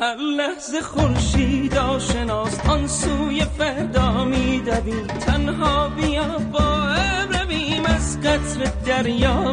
هر لحظه خورشید آشناس آن سوی فردا میدویم تنها بیا با رویم از قطر دریا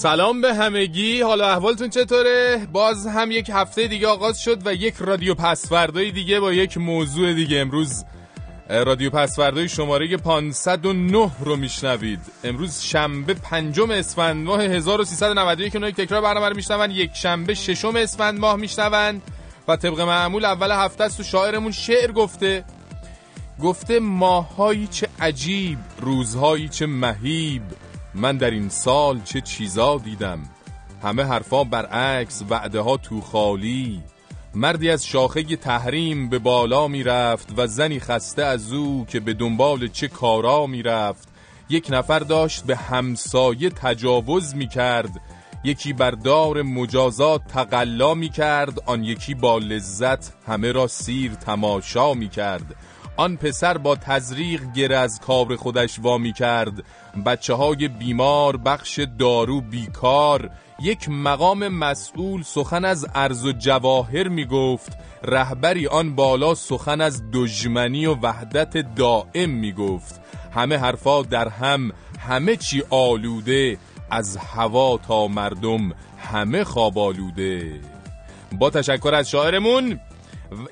سلام به همگی. حالا احوالتون چطوره؟ باز هم یک هفته دیگه آغاز شد و یک رادیو پسوردای دیگه با یک موضوع دیگه امروز. رادیو پسوردای شماره 509 رو میشنوید. امروز شنبه پنجم اسفند ماه 1391 اونایی تکرار برنامه رو میشنون. یک شنبه ششم اسفند ماه میشنون. و طبق معمول اول هفته است و شاعرمون شعر گفته. گفته ماهایی چه عجیب روزهایی چه مهیب. من در این سال چه چیزا دیدم. همه حرفا برعکس وعده ها تو خالی. مردی از شاخه تحریم به بالا می رفت و زنی خسته از او که به دنبال چه کارا می رفت یک نفر داشت به همسایه تجاوز می کرد یکی بر دار مجازات تقلا می کرد آن یکی با لذت همه را سیر تماشا می کرد آن پسر با تزریق گره از کار خودش وامی کرد. بچه های بیمار بخش دارو بیکار. یک مقام مسئول سخن از ارز و جواهر می گفت. رهبری آن بالا سخن از دژمنی و وحدت دائم می گفت. همه حرفا در هم همه چی آلوده. از هوا تا مردم همه خواب آلوده. با تشکر از شاعرمون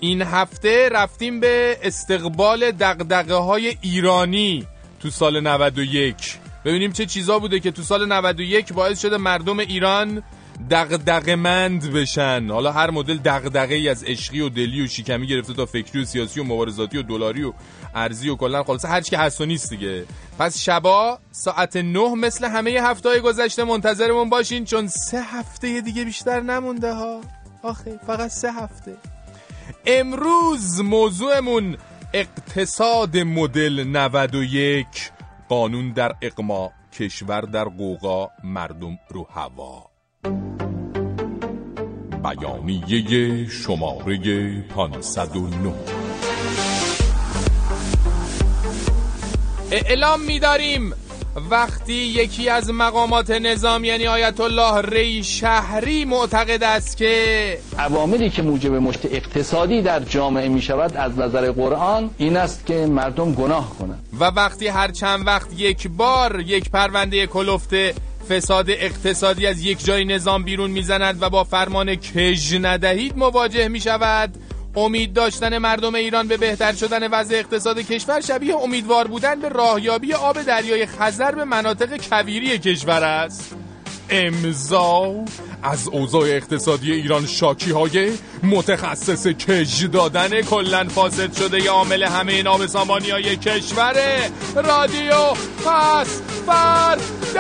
این هفته رفتیم به استقبال دقدقه های ایرانی تو سال 91 ببینیم چه چیزا بوده که تو سال 91 باعث شده مردم ایران دغدغه مند بشن. حالا هر مدل دغدغه ای از عشقی و دلی و شیکمی گرفته تا فکری و سیاسی و مبارزاتی و دلاری و ارزی و کلا خلاصه هر که هست و نیست دیگه. پس شبا ساعت نه مثل همه هفته گذشته منتظرمون باشین چون سه هفته دیگه بیشتر نمونده ها. آخه فقط سه هفته. امروز موضوعمون اقتصاد مدل 91 قانون در اقما کشور در قوقا مردم رو هوا. بیانیه شماره 509 اعلام می‌داریم وقتی یکی از مقامات نظام یعنی آیت الله ری شهری معتقد است که عواملی که موجب مشت اقتصادی در جامعه می شود از نظر قرآن این است که مردم گناه کنند. و وقتی هر چند وقت یک بار یک پرونده کلفت فساد اقتصادی از یک جای نظام بیرون می‌زند و با فرمان کژ ندهید مواجه می شود امید داشتن مردم ایران به بهتر شدن وضع اقتصاد کشور شبیه امیدوار بودن به راهیابی آب دریای خزر به مناطق کویری کشور است. امضا از اوضاع اقتصادی ایران شاکی های متخصص کج دادن کلن فاسد شده ی عامل همه نابسامانی های کشور. رادیو پس فردا!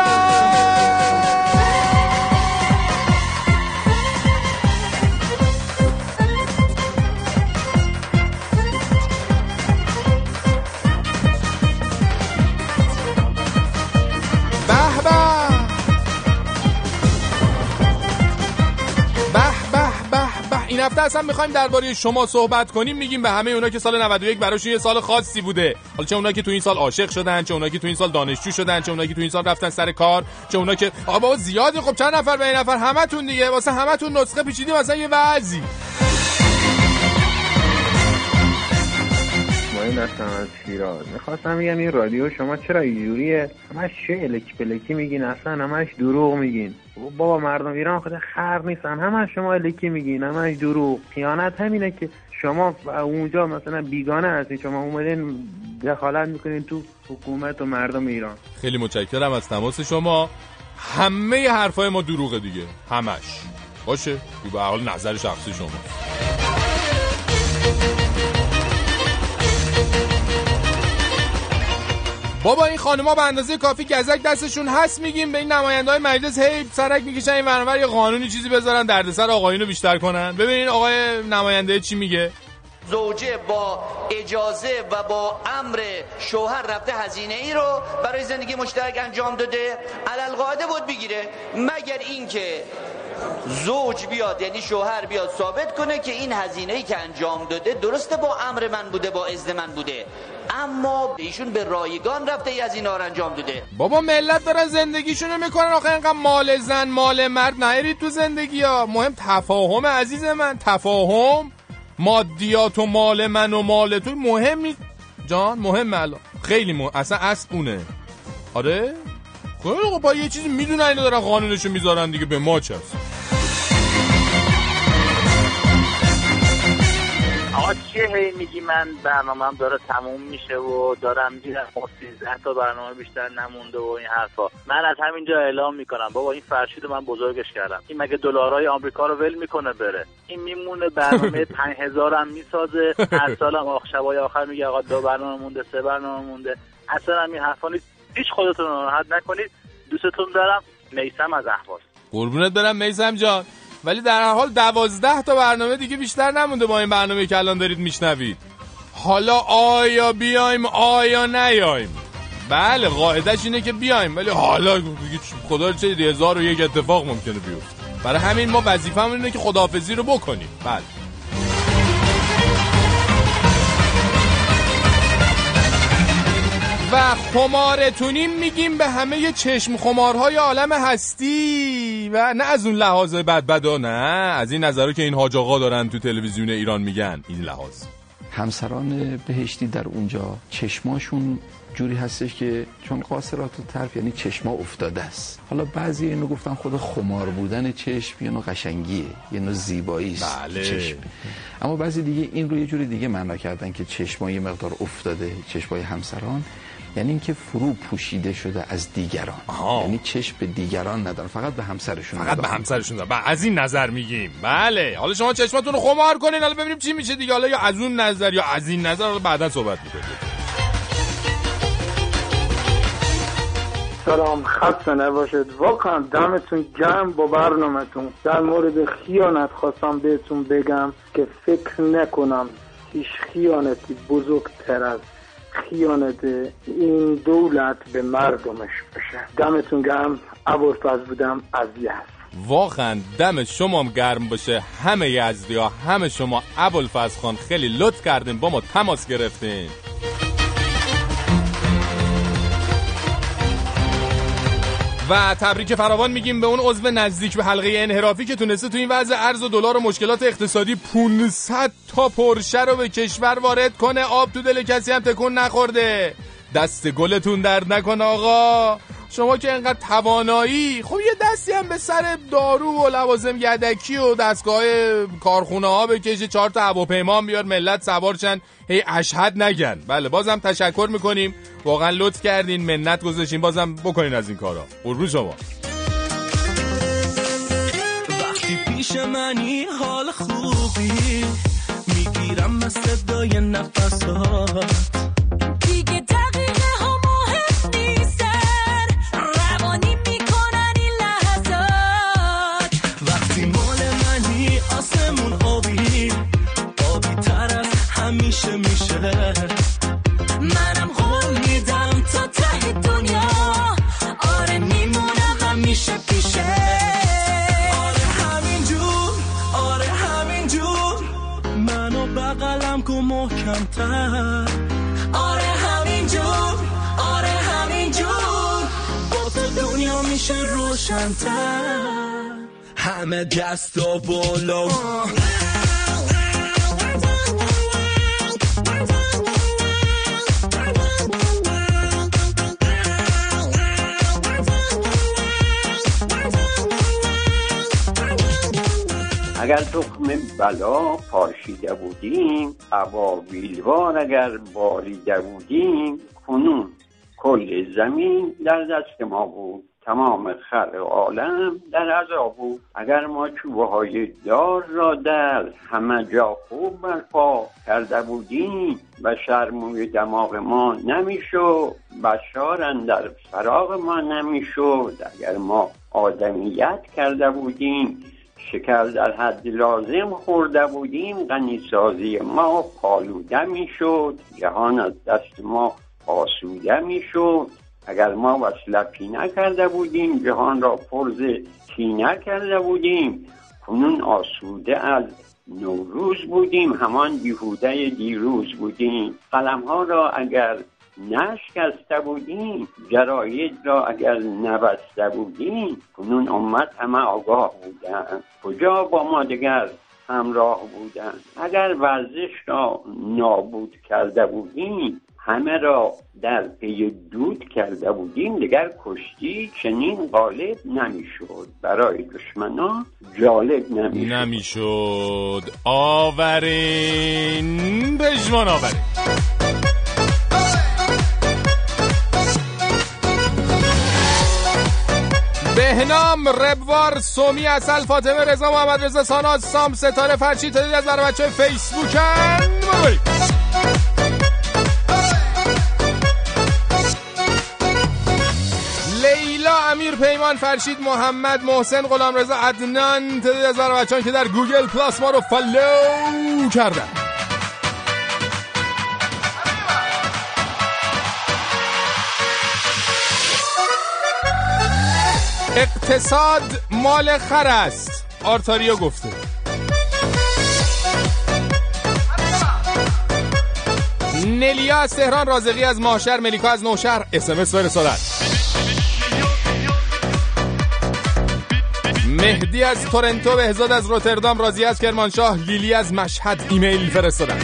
این هفته اصلا می‌خوایم درباره شما صحبت کنیم میگیم به همه اونا که سال 91 براشون یه سال خاصی بوده. حالا چه اونا که تو این سال عاشق شدن چه اونا که تو این سال دانشجو شدن چه اونا که تو این سال رفتن سر کار چه اونا که آقا بابا زیادی خب چند نفر؟ به این نفر همتون دیگه واسه همتون نسخه پیچیدیم مثلا یه وضعی. اسماعیل هستم از شیراز می‌خواستم بگم این رادیو شما چرا اینجوریه؟ همش چه الکی پلکی میگین؟ اصلا همش دروغ میگین. بابا مردم ایران خود خر نیستن. همش شما الکی میگین. همش دروغ. خیانت همینه که شما اونجا مثلا بیگانه هستی شما اومدین دخالت می‌کنین تو حکومت و مردم ایران. خیلی متشکرم از تماس شما. همه حرفای ما دروغه دیگه. همش. باشه. به حال نظر شخصی شما. بابا این خانوما به اندازه کافی گزک دستشون هست میگیم به این نماینده های مجلس هی سرک می‌کشن این ورانور یه قانونی چیزی بذارن دردسر آقایونو بیشتر کنن. ببینین آقای نماینده چی میگه. زوجه با اجازه و با امر شوهر رفته هزینه ای رو برای زندگی مشترک انجام داده. علل قاعده بود بگیره مگر اینکه زوج بیاد یعنی شوهر بیاد ثابت کنه که این هزینه ای که انجام داده درسته با امر من بوده با اذن من بوده. اما ایشون به رایگان رفته ای از اینا رو انجام داده. بابا ملت دارن زندگیشونو می‌کنن آخه اینقدر مال زن مال مرد نهرید تو زندگی ها مهم تفاهم عزیز من تفاهم مادیات و مال من و مال تو مهم جان مهم الان. خیلی مهم. اصلا اصل اونه. آره؟ خیلی با یه چیزی می‌دونن اینا دارن قانونشو می‌ذارن دیگه به ما چه آقا چیه هی میگی من؟ برنامه داره تموم میشه و دارم میرم 13 تا برنامه بیشتر نمونده و این حرفا. من از همینجا اعلام می‌کنم. بابا این فرشید من بزرگش کردم. این مگه دلارای آمریکا رو ول می‌کنه بره؟ این میمونه برنامه 5000 هم می‌سازه. هر سالم آخ شبای آخر میگه آقا دو برنامه مونده سه برنامه مونده. اصلا این حرفا نیست. هیچ خودتون ناراحت نکنید. دوستتون دارم. میسم از اهواز قربونت برم میسم جان. ولی در هر حال دوازده تا برنامه دیگه بیشتر نمونده با این برنامه که الان دارید میشنوید. حالا آیا بیایم آیا نیایم. بله قاعدش اینه که بیایم. ولی حالا خدا چه هزار و یک اتفاق ممکنه بیفته. برای همین ما وظیفه‌مون اینه که خداحافظی رو بکنیم. بله. و خمارتونیم میگیم به همه چشم خمارهای عالم هستی و نه از اون لحاظ بد بدا نه از این نظره که این حاج آقا دارن تو تلویزیون ایران میگن این لحاظ. همسران بهشتی در اونجا چشماشون جوری هستش که چون قاصرات و طرف یعنی چشما افتاده است. حالا بعضی اینو گفتن خود خمار بودن چشم یه نوع قشنگیه یه نوع زیبایی است بله. چشم. اما بعضی دیگه این رو یه جوری دیگه معنا کردن که چشما یه مقدار افتاده چشمای همسران. یعنی اینکه فرو پوشیده شده از دیگران. آها. یعنی چشم به دیگران ندارن فقط به همسرشون فقط به همسرشون دارن بله، از این نظر میگیم. بله. حالا شما چشماتون رو خمار کنین حالا ببینیم چی میشه دیگه. حالا یا از اون نظر یا از این نظر حالا بعدا صحبت می‌کنیم. سلام خسته نباشید. واقعا دمتون گرم با برنامهتون. در مورد خیانت خواستم بهتون بگم که فکر نکنم هیچ خیانتی بزرگتر از خیانت این دولت به مردمش باشه. دمتون گرم. ابوالفضل بودم. از یزد واقعا دم شما گرم باشه. همه یزدی ها همه شما. ابوالفضل خان خیلی لطف کردین. با ما تماس گرفتین. و تبریک فراوان میگیم به اون عضو نزدیک به حلقه انحرافی که تونسته تو این وضع ارز و دلار و مشکلات اقتصادی 500 تا پرشه رو به کشور وارد کنه. آب تو دل کسی هم تکون نخورده. دست گلتون درد نکنه آقا. شما که انقدر توانایی خب یه دستی هم به سر دارو و لوازم یدکی و دستگاه کارخونه ها بکشه چهار تا هواپیما بیار ملت سوار چند هی اشهد نگن. بله بازم تشکر می‌کنیم. واقعا لطف کردین منت گذاشتین. بازم بکنین از این کارا. قربون شما. وقتی پیش منی حال خوبی می‌گیرم مثل صدای نفسات. محکمتر آره همینجور آره همینجور. با تو دنیا میشه روشنتر. همه دستا بالا. اگر تخم بلا پاشیده بودیم ابابیلوار اگر باریده بودیم کنون کل زمین در دست ما بود. تمام خلق عالم در عذاب بود. اگر ما چوبه های دار را در همه جا خوب برپا کرده بودیم و شرموی دماغ ما نمی‌شد بشار در فراغ ما نمی‌شد. اگر ما آدمیت کرده بودیم شکر در حد لازم خورده بودیم غنیسازی ما پالوده می‌شد جهان از دست ما آسوده می‌شد. اگر ما وصلپی نکرده بودیم جهان را پرز کینه کرده بودیم. کنون آسوده از نوروز بودیم همان بیهوده دیروز بودیم. قلم ها را اگر نشکسته بودیم. جراید را اگر نبسته بودیم کنون امت همه آگاه بودن کجا با ما دیگر همراه بودن اگر ورزش را نابود کرده بودیم همه را در پی دود کرده بودیم دیگر کشتی چنین غالب نمی‌شد. برای دشمنان جالب نمی‌شد. نمی‌شد. آورین پژمان آورین. بهنام ربوار سومی اصل فاطمه رضا محمد رضا ساناز سام ستاره فرشید تعدادی از برای بچه بریم. لیلا امیر پیمان فرشید محمد محسن غلام رضا عدنان تعدادی از برای بچه‌هایی که در گوگل پلاس ما رو فالو کردن اقتصاد مال خر است. آرتاریا گفته. نلیا از تهران رازقی از ماهشهر ملیکا از نوشهر. اسمس فرستادن مهدی از تورنتو بهزاد از روتردام راضی از کرمانشاه لیلی از مشهد. ایمیل فرستادن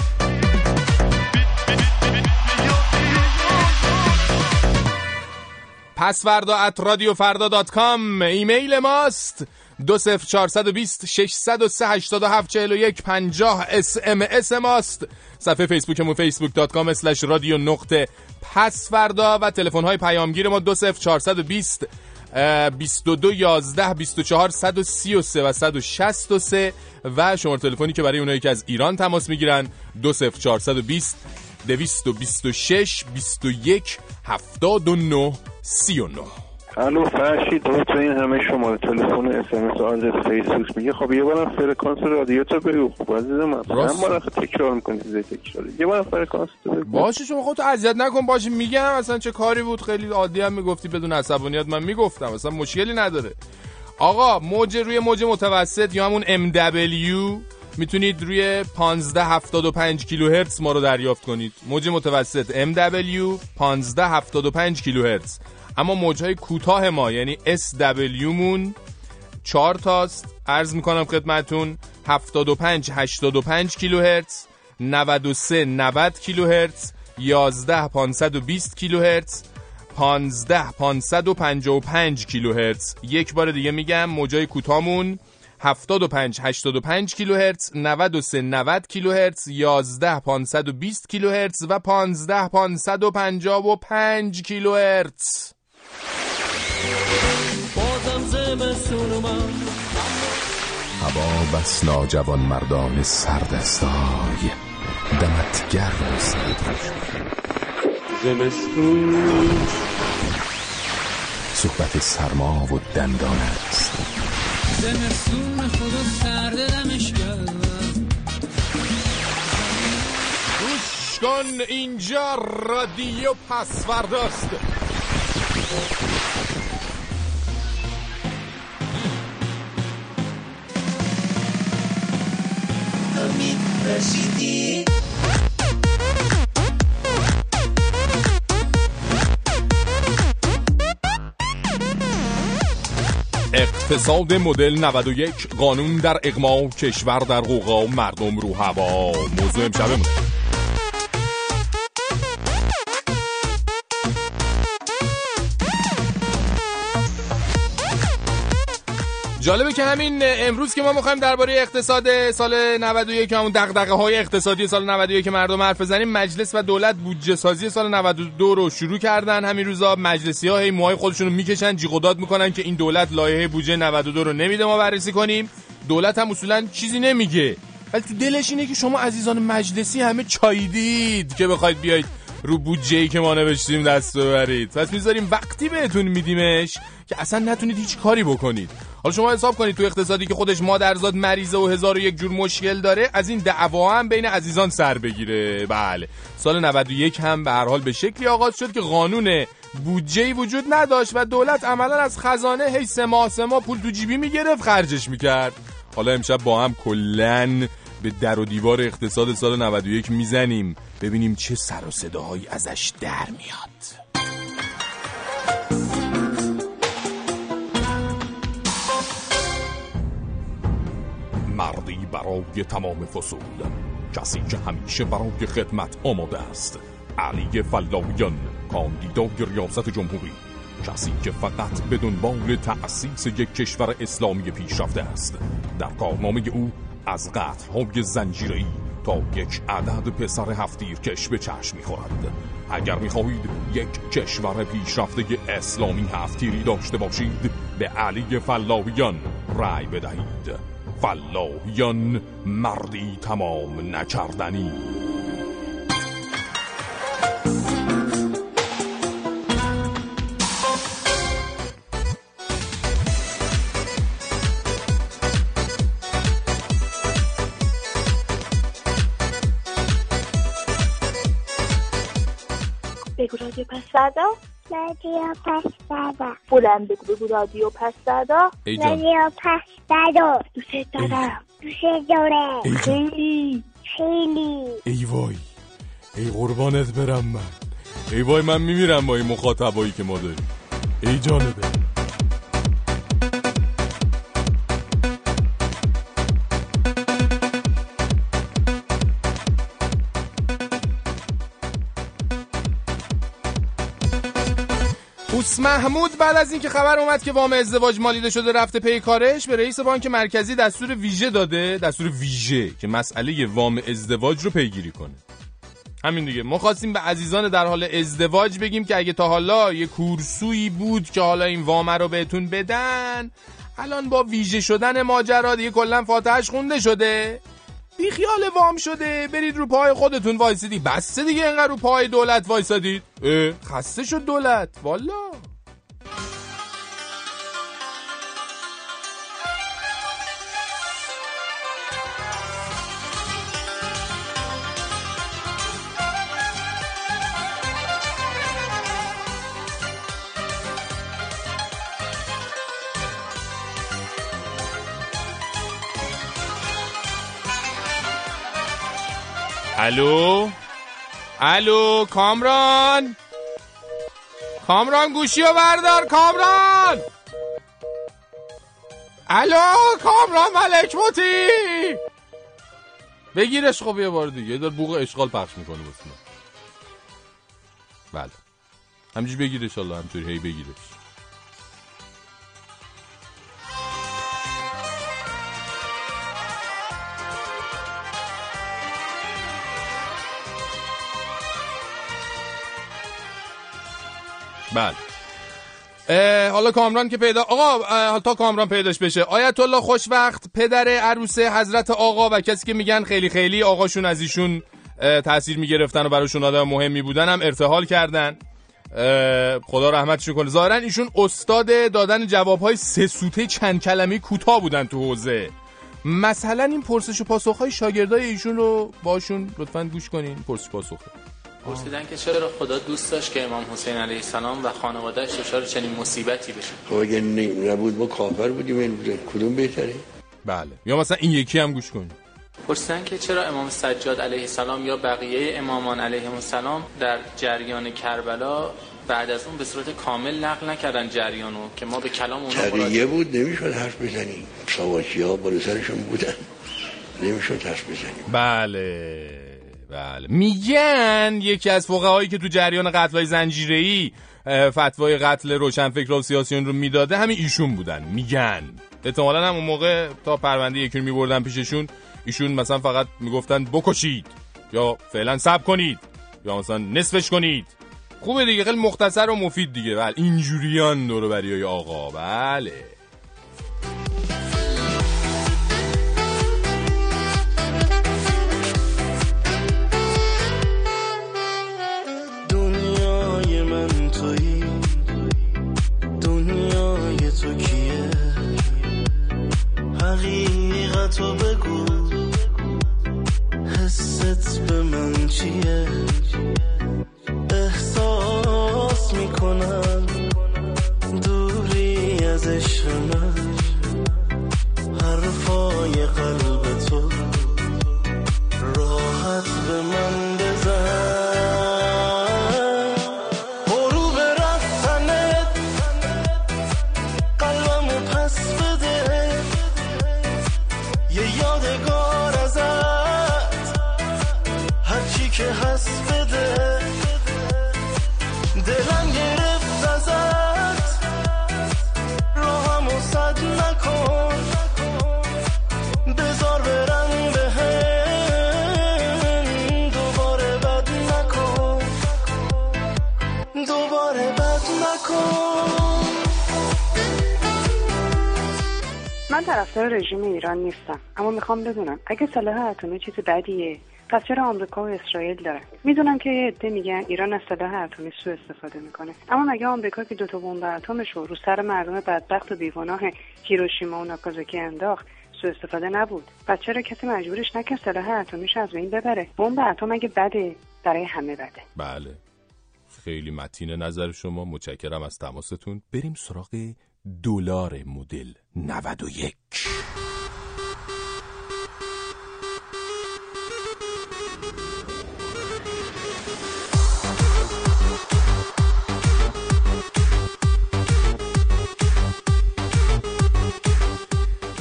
پس فردا at رادیو فردا dot com. ایمیل ماست. دو صفر چارصد و بیست ششصد و سه هشتاد و هفت چهل و یک پنجاه اس ام اس ماست. صفحه فیسبوکمون فیسبوک dot com slash رادیو نقطه پس فردا و تلفن های پیامگیر ما دو صفر چارصد و بیست بیست و دو یازده بیست و چهار صد و سی و سه و صد و شست و سه و شماره تلفنی که برای اونایی که از ایران تماس می‌گیرن دو صفر چارصد و بیست دویست و بیست و شش بیست و یک هفتاد و نه سی و نه. الو فرشید تو تو این همه شماره تلفن اس ام اس آدرس فیسبوک میگه. خب یه بارم فرکانس رادیو تو بگو. خب عزیز من بار تکرار می‌کنی؟ زی تکرار یه بارم فرکانس تو بگو. باشه شما خودتو اذیت نکن. باشه میگم. اصلا چه کاری بود؟ خیلی عادی هم می‌گفتی بدون عصبانیت. من می‌گفتم. اصلا مشکلی نداره. آقا موج روی موج متوسط یا همون MW می‌تونید روی 1575 کیلوهرتز ما رو دریافت کنید. موج متوسط MW 1575 کیلوهرتز. اما موجهای کوتاه ما یعنی SW مون 4 تاست. عرض می‌کنم خدمتون 75 85 کیلوهرتز 93 90 کیلوهرتز 11 520 کیلوهرتز 15 555 کیلوهرتز. یک بار دیگه میگم موجای کوتاهمون 75 85 کیلوهرتز 93 90 کیلوهرتز 11 520 کیلوهرتز و 15 555 کیلوهرتز. بازم زمستون اومد. هوا بس ناجوان مردان سرد استای دمت گرم زمستون. صحبت سرما و دندان است. زمستون خدا سرد دمش گوش کن اینجا رادیو پسورداست. اقتصاد مدل 91 قانون در اقماع کشور در قوقا مردم رو هوا. موضوع امشبمون. جالبه که همین امروز که ما می‌خوایم درباره اقتصاد سال 91 همون دغدغه های اقتصادی سال 91 که مردم حرف بزنیم مجلس و دولت بودجه سازی سال 92 رو شروع کردن همین روزا. مجلسی ها هی موهای خودشون رو می‌کشن جیغ و داد می‌کنن که این دولت لایحه بودجه 92 رو نمیده ما بررسی کنیم. دولت هم اصولا چیزی نمیگه. ولی تو دلش اینه که شما عزیزان مجلسی همه چاییدید که بخواید بیاید رو بودجه که ما نوشتیم دست ببرید. پس می‌ذاریم وقتی بهتون میدیمش که اصلا نتونید هیچ کاری بکنید. حالا شما حساب کنید تو اقتصادی که خودش مادرزاد مریضه و هزار و یک جور مشکل داره از این دعوا هم بین عزیزان سر بگیره. بله. سال 91 هم به هر حال به شکلی آغاز شد که قانون بودجه وجود نداشت و دولت عملا از خزانه هی سه ماه سه ماه پول تو جیبی می‌گرفت خرجش می‌کرد. حالا امشب با هم کلن به در و دیوار اقتصاد سال 91 می‌زنیم. ببینیم چه سر و صداهایی ازش در میاد. مردی برای تمام فصول کسی که همیشه برای خدمت آماده است. علی فلاویان کاندیدای ریاست جمهوری. کسی که فقط به دنبال تأسیس یک کشور اسلامی پیشرفته است. در کارنامه او از قطعهای زنجیری تا یک عدد پسر هفتیر کش به چشم می‌خورد اگر می‌خواهید یک کشور پیشرفته اسلامی هفتیری داشته باشید به علی فلاحیان رأی بدهید. فلاحیان مردی تمام نکردنی. رادیو پس فردا؟ رادیو پس فردا. بلند بگو بگو رادیو پس فردا. رادیو پس فردا. دوست دارم. دوست داره. خیلی. خیلی. ای وای. ای قربانت برم من. ای وای من میمیرم با این مخاطبایی که ما داریم. ای جان اوس محمود بعد از اینکه خبر اومد که وام ازدواج مالیده شده رفته پی کارش به رئیس بانک مرکزی دستور ویژه داده دستور ویژه که مسئله وام ازدواج رو پیگیری کنه. همین دیگه. ما خواستیم به عزیزان در حال ازدواج بگیم که اگه تا حالا یه کورسویی بود که حالا این وامه رو بهتون بدن الان با ویژه شدن ماجرا دیگه کلا فاتحش خونده شده. بی خیال وام شده. برید رو پای خودتون وایسیدی. بسه دیگه اینقدر رو پای دولت وایسادید. خسته شد دولت. والا. الو؟ الو کامران؟ کامران گوشی رو بردار کامران! الو کامران ملک موتی! بگیرش خب یه بار دیگه. دار بوق اشغال پخش می‌کنه من بله. همینجوری بگیرش الله همینطوری هی بگیرش. بله. حالا کامران که پیدا آقا تا کامران پیداش بشه. آیت الله خوشوقت پدر عروسه حضرت آقا و کسی که میگن خیلی خیلی آقاشون از ایشون تاثیر می‌گرفتن و براشون آدم مهمی بودن هم ارتحال کردن. خدا رحمتشون کنه. ظاهرا ایشون استاد دادن جوابهای سه سوته چند کلمه کوتاه بودن تو حوزه. مثلا این پرسش و پاسخهای شاگردای ایشون رو باشون لطفا گوش کنین. پرسش پاسخ. پرسیدن که چرا خدا دوست داشت که امام حسین علیه السلام و خانوادهش دچار چنین مصیبتی بشه؟ خب اگه نبود ما کافر بودیم این کدوم بهتره؟ بله. یا مثلا این یکی هم گوش کنین پرسیدن که چرا امام سجاد علیه السلام یا بقیه امامان علیهم السلام در جریان کربلا بعد از اون به صورت کامل نقل نکردن جریانو که ما به کلام اونا تقیه مراجعه بود نمی‌شد حرف بزنیم. سواشی ها بالا سرشون بودن. نمی‌شد حرف بزنیم. بله. بله. میگن یکی از فقهایی که تو جریان قتلای زنجیره‌ای فتوای قتل روشنفکر و سیاسیون رو می‌داده همین ایشون بودن. میگن. احتمالا هم اون موقع تا پرونده یکی رو میبردن پیششون ایشون مثلا فقط می‌گفتن بکشید یا فعلا سب کنید یا مثلا نصفش کنید. خوبه دیگه خیلی مختصر و مفید دیگه. بله اینجوریان دور بریای آقا. بله. حقیقتو بگو. حست به من چیه؟ احساس می‌کنم دوری از عشق من. حرفای قلب تو راحت به من من طرفدار رژیم ایران نیستم اما می‌خوام بدونم اگه سلاح اتمی چیز بدیه؟ پس چرا آمریکا و اسرائیل دارن می‌دونم که یه عده میگن ایران از سلاح اتمی سوء استفاده می‌کنه اما مگه آمریکا که دوتا بمب اتمش رو رو سر مردم بدبخت و بیگناه هیروشیما و ناکازاکی انداخت سوء استفاده نبود. پس چرا کسی مجبورش نکرد سلاح اتمیش از بین ببره؟ بمب اتم اگه بده برای همه بده. بله. خیلی متین نظر شما. متشکرم از تماستون. بریم سراغ دلار مدل 91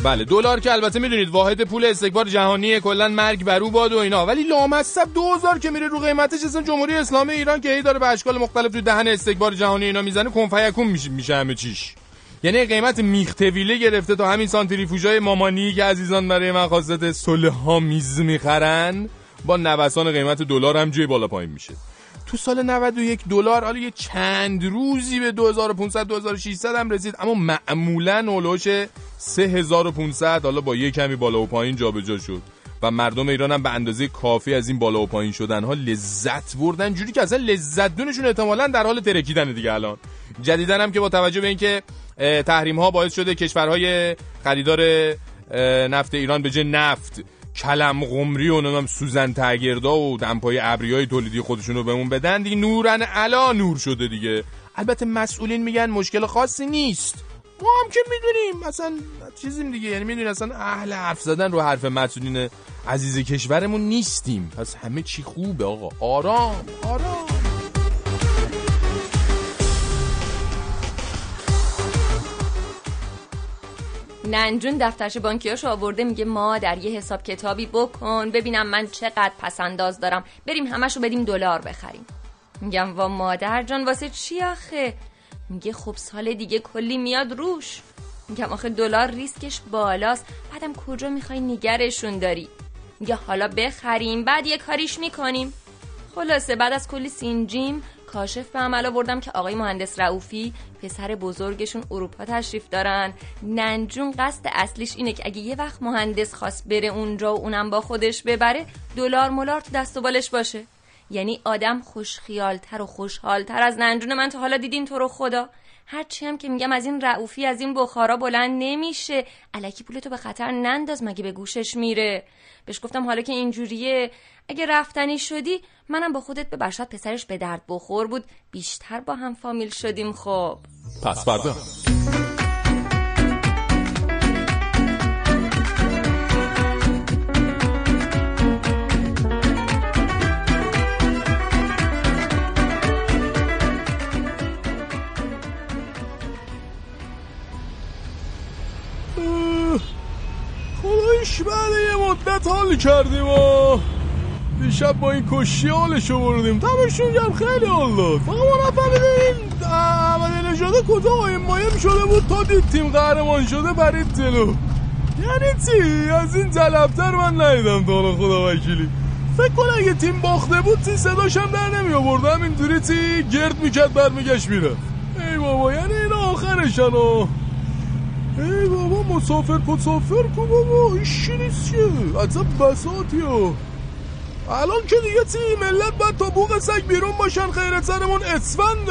بله دلار که البته می‌دونید واحد پول استکبار جهانی کلا مرگ بر او باد و اینا. ولی لامصب 2000 که میره رو قیمتش اصلا جمهوری اسلامی ایران که هی داره به اشکال مختلف تو دهن استکبار جهانی اینا می‌زنه کنفیکون میشه میشه همه چیش. یعنی قیمت میختویله گرفته تا همین سانتریفوژای مامانی که عزیزان برای مقاصد صلح ها میز می‌خرن با نوسان قیمت دلار هم جوی بالا پایین میشه. تو سال 91 دلار حالا یه چند روزی به 2500 2600 هم رسید اما معمولا اولوش 3500 حالا با یه کمی بالا و پایین جابجا شد. و مردم ایران هم به اندازه کافی از این بالا و پایین شدن ها لذت بردن جوری که اصلا لذت دونشون احتمالا در حال ترکیدن دیگه الان. جدیدن هم که با توجه به اینکه تحریم ها باعث شده کشورهای خریدار نفت ایران به جای نفت کلم قمری و نمی‌دونم سوزن تگردا و دمپای ابریای تولیدی خودشون رو بهمون بدن. دیگه نورن علا نور شده دیگه. البته مسئولین میگن مشکل خاصی نیست. ما هم که می‌دونیم. مثلا چیزیم دیگه. یعنی می‌دونیم اصلا اهل حرف زدن رو حرف مسئولین عزیز کشورمون نیستیم. پس همه چی خوبه آقا. آرام آرام. ننجون دفترش بانکیاشو آورده میگه مادر یه حساب کتابی بکن ببینم من چقدر پسنداز دارم. بریم همشو بدیم دلار بخریم. میگم وا مادر جان واسه چی آخه؟ میگه خب سال دیگه کلی میاد روش. میگم آخه دلار ریسکش بالاست. بعدم کجا می‌خوای نگرشون داری؟ میگه حالا بخریم بعد یه کاریش می‌کنیم. خلاصه بعد از کلی سینجیم کاشف به عمل آوردم که آقای مهندس رعوفی پسر بزرگشون اروپا تشریف دارن. ننجون قصد اصلیش اینه که اگه یه وقت مهندس خواست بره اونجا و اونم با خودش ببره دلار ملار تو دست و بالش باشه. یعنی آدم خوشخیالتر و خوشحالتر از ننجون. من تا حالا دیدین تو رو خدا. هرچی هم که میگم از این رعوفی از این بخارا بلند نمیشه. الکی پولتو به خطر ننداز مگه به گوشش میره؟ بهش گفتم حالا که اینجوریه. اگه رفتنی شدی منم با خودت به برشت پسرش به درد بخور بود. بیشتر با هم فامیل شدیم خب. پس فردا. حال کردیم و دیشب با این کشی حالشو بردیم. تمشون گرم خیلی حال داد. فقط ما نفهمیدیم احمد نژاد کجا قایم مایم شده بود تا دید تیم قهرمان شده برید جلو. یعنی چی؟ از این جلبتر من ندیدم تا خدا وکیلی. فکر کن اگه تیم باخته بود تی صداشم در نمی آورد همینطوری تی گرد می‌کرد برمیگشت می‌رفت. ای بابا یعنی این آخرشن ها ای بابا مسافر مسافر کو بابا ایشی نیست که عجب بساطی ها الان که دیگه تی ملت باید تا بوق سگ بیرون باشن خیرت سرمون اسفند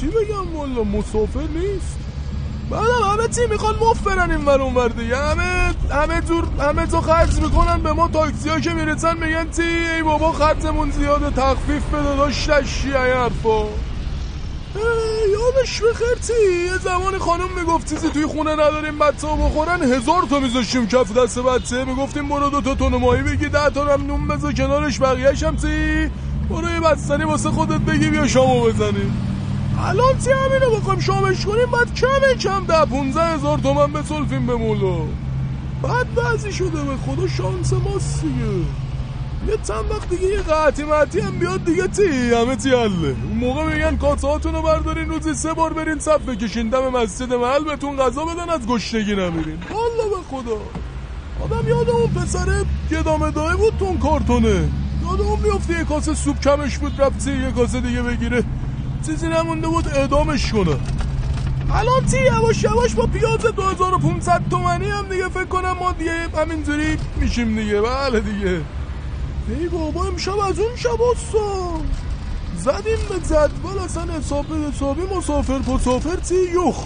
چی بگم والا مسافر نیست. بعدم همه چی می‌خوان مفت برن این ور اون دیگه. همه همه جور همه تو خرج می‌کنن به ما تاکسی ها که می‌رسن میگن تی ای بابا خرجمون زیاده تخفیف بده داشت تشی این حرفا؟ یادش بخیر تی یه زمان خانم می‌گفت چیزی توی خونه نداریم بچه ها بخورن. هزار تا میذاشیم کف دست بچه. می‌گفتیم برو دو تا تون ماهی بگی ده تا هم نون بذار کنارش بقیهش هم تی برو یه بستنی واسه خودت بگی بیا شامو بزنیم. الان تی همینو بخوایم شامش کنیم؟ باید کم کم ده پونزه هزار تومن بسلفیم به مولا. بعد بعضی شده به خدا شانس ماست دیگه. یه چند وقت دیگه یه قطعی مطی هم بیاد دیگه تی همه تی حله. اون موقع میگن کاسه هاتونو بردارین روزی سه بار برین صف بکشین. دم مسجد محل بهتون غذا بدن از گشتگی نمیرین. والا به خدا. آدم یاد اون پسر گدامه دای بود تو اون کارتونه. یاد اون میفته یه کاسه سوپ کمش بود رفت یه کاسه دیگه بگیره. چیزی نمونده بود اعدامش کنه. الان تی یواش یواش با پیاز 2500 تومنی هم دیگه فکر کنم ما دیگه همینجوری میشیم دیگه. بله دیگه. ای بابا امشب از اون شب زدیم به جدول اصلا حساب حسابی مسافر مسافر تی یخ.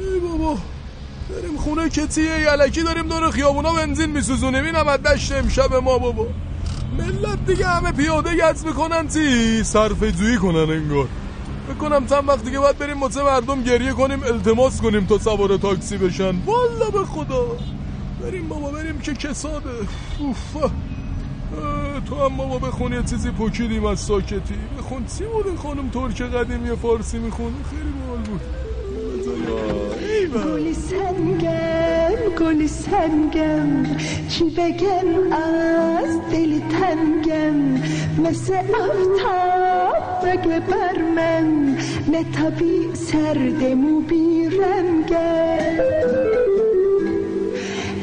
ای بابا بریم خونه که تیه یلکی داریم دور خیابونا بنزین میسوزونیم. این هم از دشت امشب ما بابا. ملت دیگه همه پیاده گز می‌کنن تی. صرف جویی کنن انگار. بکنم چند وقت دیگه باید بریم مطمئن مردم گریه کنیم التماس کنیم تا سوار تاکسی بشن. والا به خدا. بریم بابا بریم که کساده اوفا تو هم بابا بخون یه چیزی پوکیدیم از ساکتی. بخون. چی بود خانم ترک قدیمی فارسی میخون؟ خیلی بال بود. گلی سنگم گلی سنگم. چی بگم؟ از دل تنگم. مثل افتاب بگه بر من. نتابی سردمو بیرنگم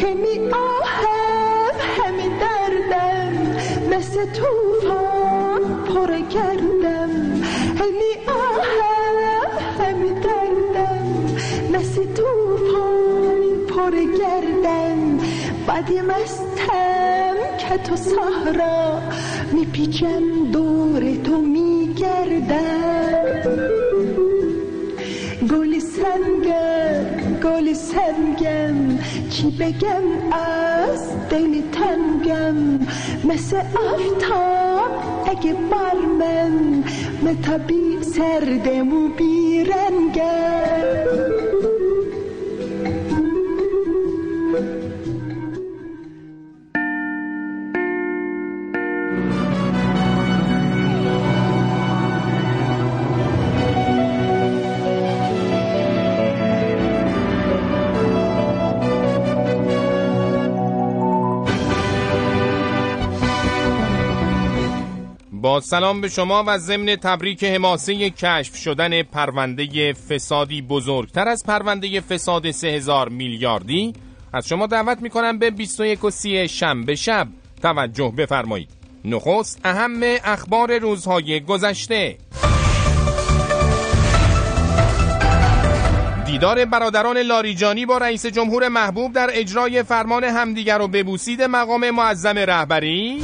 همی آهم همی دردم مثل توفان پر گردم همی آهم همی دردم مثل توفان پر گردم بدی مستم که تو سهرا میپیچم دور تو میگردم. گل سنگم گل سنگم چی بگم؟ از دل تنگم. مثل افتاب اگه بر من متابی سردمو بیرنگم سلام به شما و ضمن تبریک حماسه کشف شدن پرونده فسادی بزرگتر از پرونده فساد 3000 میلیاردی. از شما دعوت می‌کنم به 21 و 30 شنبه شب توجه بفرمایید. نخست اهم اخبار روزهای گذشته. دیدار برادران لاریجانی با رئیس جمهور محبوب در اجرای فرمان همدیگر و ببوسید مقام معظم رهبری.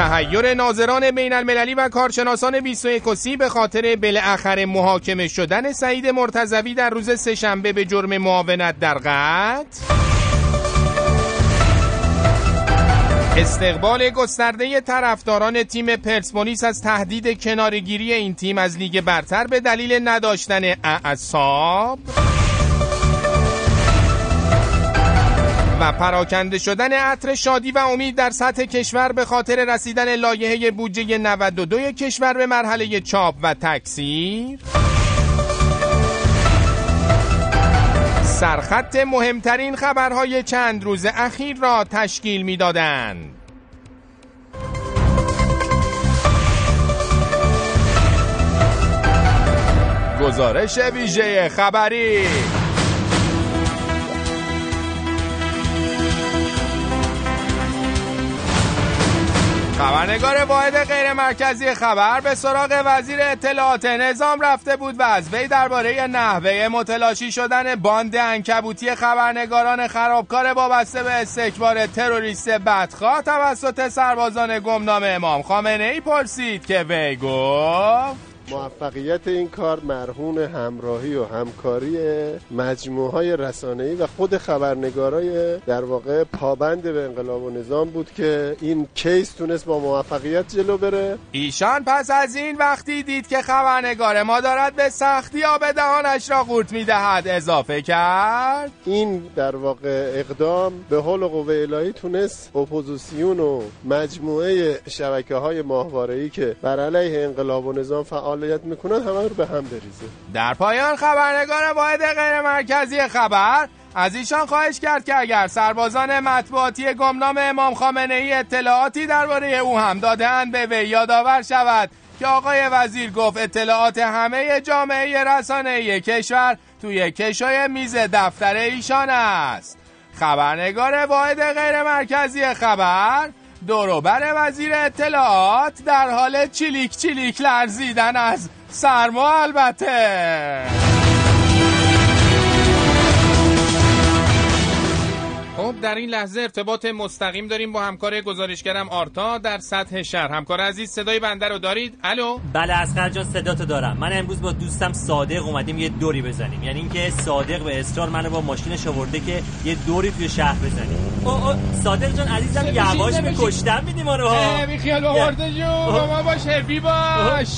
تهیر ناظران بین المللی و کارشناسان 21 سی به خاطر بالاخره محاکمه شدن سعید مرتضوی در روز سهشنبه به جرم معاونت در قتل. استقبال گسترده طرفداران تیم پرسپولیس از تهدید کنارگیری این تیم از لیگ برتر به دلیل نداشتن اعصاب. و پراکنده شدن عطر شادی و امید در سطح کشور به خاطر رسیدن لایحه بودجه 92 کشور به مرحله چاپ و تکثیر سرخط مهمترین خبرهای چند روز اخیر را تشکیل می‌دادند. گزارش ویژه خبری خبرنگار واحد غیر مرکزی خبر به سراغ وزیر اطلاعات نظام رفته بود و از وی درباره نحوه متلاشی شدن باند انکبوتی خبرنگاران خرابکار وابسته به استکبار تروریست بدخواه توسط سربازان گمنام امام خامنه ای پرسید که وی گفت موفقیت این کار مرهون همراهی و همکاری مجموعه های رسانه‌ای و خود خبرنگارای در واقع پابند به انقلاب و نظام بود که این کیس تونست با موفقیت جلو بره. ایشان پس از این وقتی دید که خبرنگار ما دارد به سختی آب دهانش را قورت می‌دهد اضافه کرد. این در واقع اقدام به حول و قوه الهی تونست اپوزیسیون و مجموعه شبکه های ماهواره‌ای که بر علیه انقلاب و نظام فعالیت می‌کنن همه رو به هم بریزه. در پایان خبرنگار واحد غیر مرکزی خبر از ایشان خواهش کرد که اگر سربازان مطبوعاتی گمنام امام خامنه ای اطلاعاتی درباره او هم دادهاند به وی یادآور شود که آقای وزیر گفت اطلاعات همه جامعه رسانه‌ای کشور توی کشوی میز دفتر ایشان است. خبرنگار واحد غیر مرکزی خبر دوروبر وزیر اطلاعات در حال چیلیک چیلیک لرزیدن از سرما البته. خب در این لحظه ارتباط مستقیم داریم با همکار گزارشگرم آرتا در سطح شهر. همکار عزیز صدای بنده رو دارید؟ الو؟ بله از جان صداتو دارم. من امروز با دوستم صادق اومدیم یه دوری بزنیم. یعنی اینکه صادق به اصرار منو با ماشینش آورده که یه دوری توی شهر بزنیم. او او صادق جان عزیزم یواش به کشتن میدیم ما رو ها؟ بی خیال با آرتا جون با ما باش هفی باش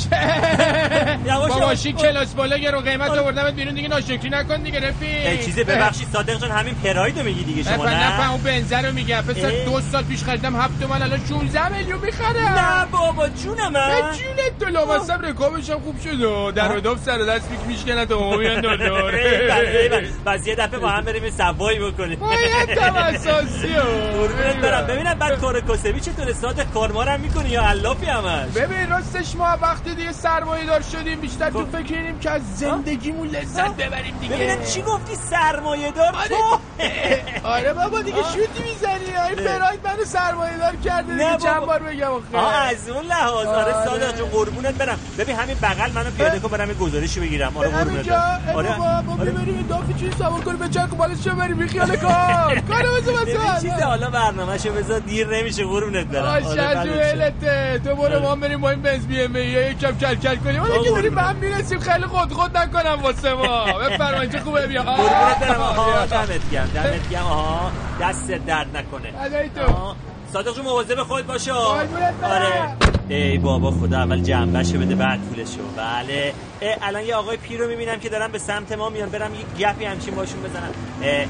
با ماشین کلاس بالا رو قیمت آوردمت بیرون دیگه ناشکری نکن دیگه رفیق. چیزی ببخشید صادق جان همین پرایدو میگی دیگه شما نه نه؟ اون بنزه رو میگم پسر دو سال پیش خریدم هفت تومن الان 16 میلیون می‌خرم. نه بابا جونم نه جونت تو لامصب رکابش هم خوب شد. در وداف سر دست میک میشکنه تو. میان دور دور بس یه دفعه با هم بریم سوایی بکنیم. باید اساسی قربونت برم. ببینم بعد کار کسبی چطور صادق کارمارم می‌کنی یا علافی همش؟ ببین راستش ما وقتی دیگه سرمایه دار شدیم بیشتر تو فکر اینیم که از زندگیمون لذت ببریم دیگه. ببینم چی گفتی؟ سرمایه دار تو آره بابا دیگه شوتی می‌زنی. این فراید منو سرمایه دار کرده. دیگه چند بار بگم آخه. از اون لحاظ. آره صادق جو قربونت برم. ببین همین بغل منو پیاده کن برم گزارشی بگیرم. آره قربونت آره. بابا بریم دافی چی سوار کنیم. به چک بالش بریم. بی خیال کار. کار واسه مثلا چیز حالا برنامه‌شو بذار دیر نمیشه قربونت برم. آره ولته تو برو ما بریم با این بنز بی ام یکم کل کل کنیم ما دیگه داریم به هم می‌رسیم خیلی خود خود نکنم واسه ما. بفرمایید چه خوبه؟ بیا. قربونت برم. آها دمت گرم دمت گرم. آها دست درد نکنه. صادق جو مواظب خود باشه آره. ای بابا خدا اول جنبشو بده بعد پولشو بله. الان یه آقای پیر رو می‌بینم که دارم به سمت ما میان. برم یه گپی همچین باشون بزنم. اه اه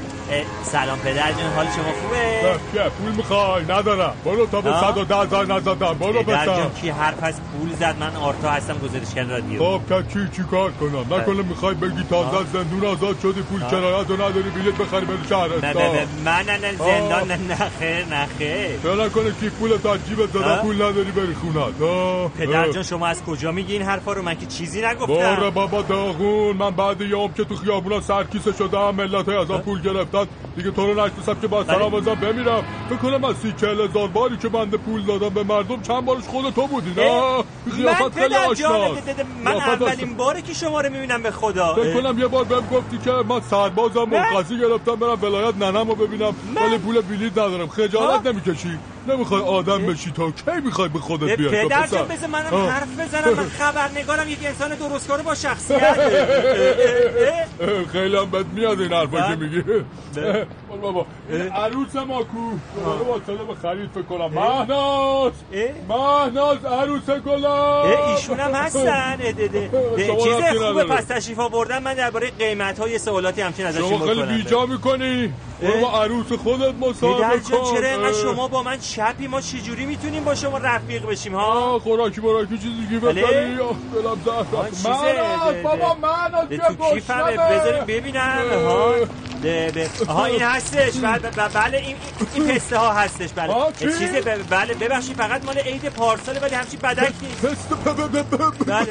سلام پدر جون حال شما خوبه؟ چه پول می‌خوای ندارم. برو تا به 110 زار نزدم. برو پدر جون کی حرف از پول زد؟ من آرتا هستم گزارشگر رادیو. خب که کی چی کار کنم؟ نکنه می‌خوای بگی تازه از زندون آزاد شدی پول کرایت رو نداری بلیت بخری بری شهرستان. نه نه نه نه زندان نه نه خیر نه خیر. نکنه کی پول تا جیبت زده پول نداری بری خونت پدر جان شما از کجا میگی این حرفا رو؟ من که چیزی نگفتم. باره بابا داغون. من بعد یام که تو خیابونا سرکیسه شدم ملت های ازم پول گرفتن. دیگه تو رو نشناسم که با سلام ازم بمیرم. فکر کنم از سی چهل هزار باری که بنده پول دادم به مردم چند بارش خود تو بودی نه؟ خیافت خیلی آشنا. من اولین باره که شما رو می‌بینم به خدا. فکر کنم یه بار بهم گفتی که من سربازم مرخصی گرفتم برم ولایت ننم رو ببینم. ولی پول بلیط ندارم. خجالت نمی‌کشی؟ نمی‌خوای آدم بشی تا کی می‌خوای به خودت بیای؟ پدر جان بذار منم حرف بزنم. من خبرنگارم یک انسان درستکار با شخصیت. خیلی هم بد میاد این حرفا که میگی. بابا عروس ما کو دوباره واصله به خرید فکر کنم. مهناز. مهناز عروس گلم ایشون هم هستن. چیز خوبه پس تشریف آوردن. من درباره قیمت های سوالاتی همچین ازشون بکنم شما خیلی بیجا می‌کنی. با عروس خودت مصاحبه کن. چرا شما با من چپی ما چجوری می‌تونیم با شما رفیق بشیم ها؟ خوراکی براکی چیزی دیگه بخری. دلم زهر من بابا من تو کیفمه؟ بذاریم ببینم. ها آها. این هستش. بله بله, بله این این پسته ها هستش. بله. آه، چی؟ چیزه ب- بله ببخشید فقط مال عید پارساله ولی همچین بدک نیست. بله.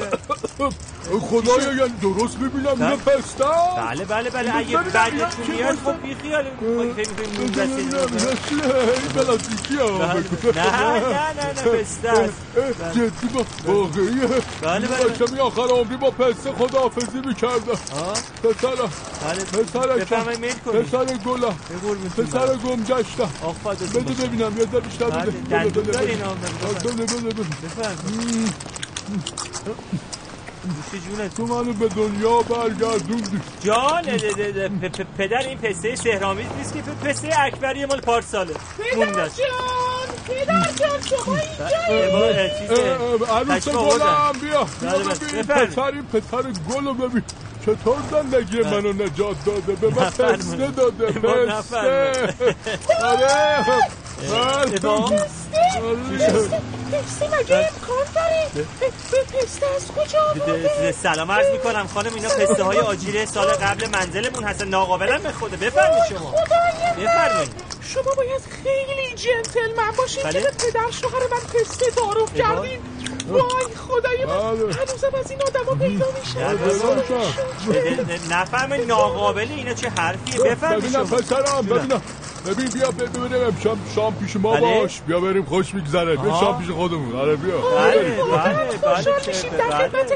خدایا یعنی درست می‌بینم؟ اینه پسته. بله بله بله. اگه بعد تو چی میاد؟ خب بی خیال فکر می‌کنیم ها بله. نه نه نه نه پسته است جدی با واقعیه بله، بله. داشتم آخر عمری با پسته خداحافظی می‌کردم پسرم پسرم. پسر گلم پسر گم گشتم آفادتون بده ببینم ذره بیشتر بله، بده بده بده. بده. بده بفرمایید جونت. تو منو به دنیا برگردوندی. جان پدر این پسته سهرامیز نیست که پسته اکبری مال پارساله موندش پدر جان شما چیزه. عروس. گلم بیا. بله، بله. پسر این پسر گلو ببین. چطور زندگی منو نجات داده؟ به من. پسته داده پسته. آره. بله. پسته پسته مگه امکان داره پسته از کجا ده- ده- سلام عرض می‌کنم خانم اینا پسته های آجیل سال قبل منزلمون هستن. ناقابلم به خوده بفرمایید شما. بفرمایید. شما باید خیلی جنتلمن باشین بله. که به پدر شوهر من پسته تعارف. کردین. وای خدای من. بله. هنوزم از این آدما پیدا میشه ده- ده- نفرمایید ناقابلی اینا چه حرفیه. بفرمایید ببینم شما. پسرم ببینم. ببین بیا ب- ببینم امشب شام پیش ما بله. باش بیا بریم خوش میگذره بیا. شام پیش خودمون آره بیا بله بریم. بله بله خوشحال میشیم در خدمت.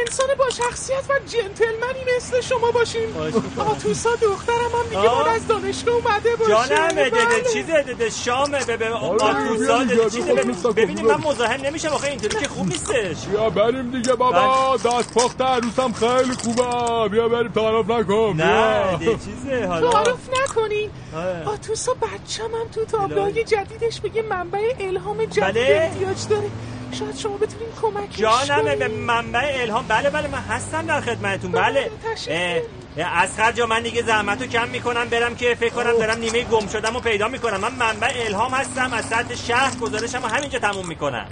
انسان با شخصیت و جنتلمنی مثل شما باشیم. آتوسا دخترم هم دیگه. باید از دانشگاه اومده باشه جانم ده- ده- بله. چیزه ده- ده شامه به به آره، آتوسا بیا ده- دیگه، چیزه بیا ببین- آتوسا ببینید کن، من مزاحم نمیشم آخه اینطوری که خوب نیستش بیا بریم دیگه بابا دست پخت عروسم خیلی خوبه بیا بریم تعارف نکن نه چیزه حالا تعارف نکنین آره. آتوسا بچم هم تو تابلوهای جدیدش به یه منبع الهام جدید بله. احتیاج داره. شاید شما بتونین کمکش جانمه به. منبع الهام. بله بله من هستم در خدمتتون. بله اه، اه، از جا من دیگه زحمت رو کم می‌کنم. برم که فکر کنم دارم نیمه گم شدم و پیدا می‌کنم. من منبع الهام هستم از سطح شهر گزارشم و همینجا تموم می‌کنم.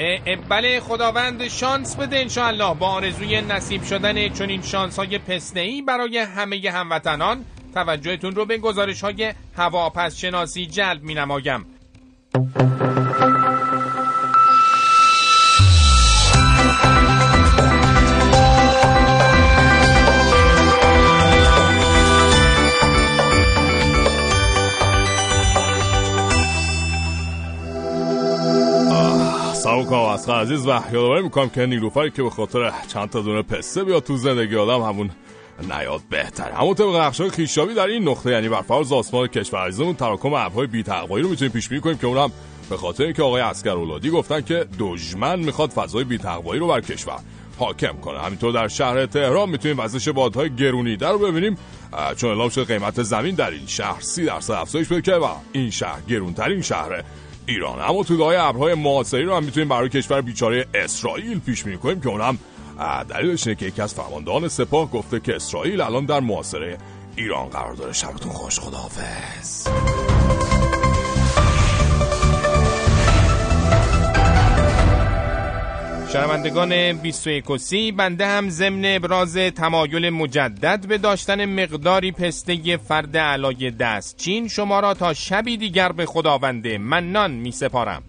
بله خداوند شانس بده انشاءالله. با آرزوی نصیب شدن چنین شانس های پسنهی برای همه هموطنان توجهتون رو به گزارش های هواپس شناسی جلب می نمایم سلام اسخر عزیز و یادآوری می‌کنم که نیلوفری که به خاطر چند تا دونه پسته بیاد تو زندگی آدم همون نیاد بهتره همون طبق نقشه خیشابی در این نقطه یعنی بر فرض آسمان کشور عزیزمون تراکم ابرهای بی رو می‌تونیم پیش بینی کنیم که اونم به خاطر اینکه آقای اسکر اولادی گفتن که دشمن می‌خواد فضای بی رو بر کشور حاکم کنه. همینطور در شهر تهران می‌تونیم وزش بادهای گرونیده رو ببینیم. چون اعلام شده قیمت زمین در این شهر 30 درصد افزایش پیدا کرده و این شهر گرونترین شهر ایران. اما تودهای ابرهای معاصری رو هم می‌تونیم برای کشور بیچاره اسرائیل پیش بینی کنیم که اونم دلیلش اینه که یکی از فرماندهان سپاه گفته که اسرائیل الان در معاصره ایران قرار داره شبتون خوش خداحافظ. شنوندگان 21 سی بنده هم ضمن ابراز تمایل مجدد به داشتن مقداری پسته فرد علای دستچین شما را تا شبی دیگر به خداوند منان می سپارم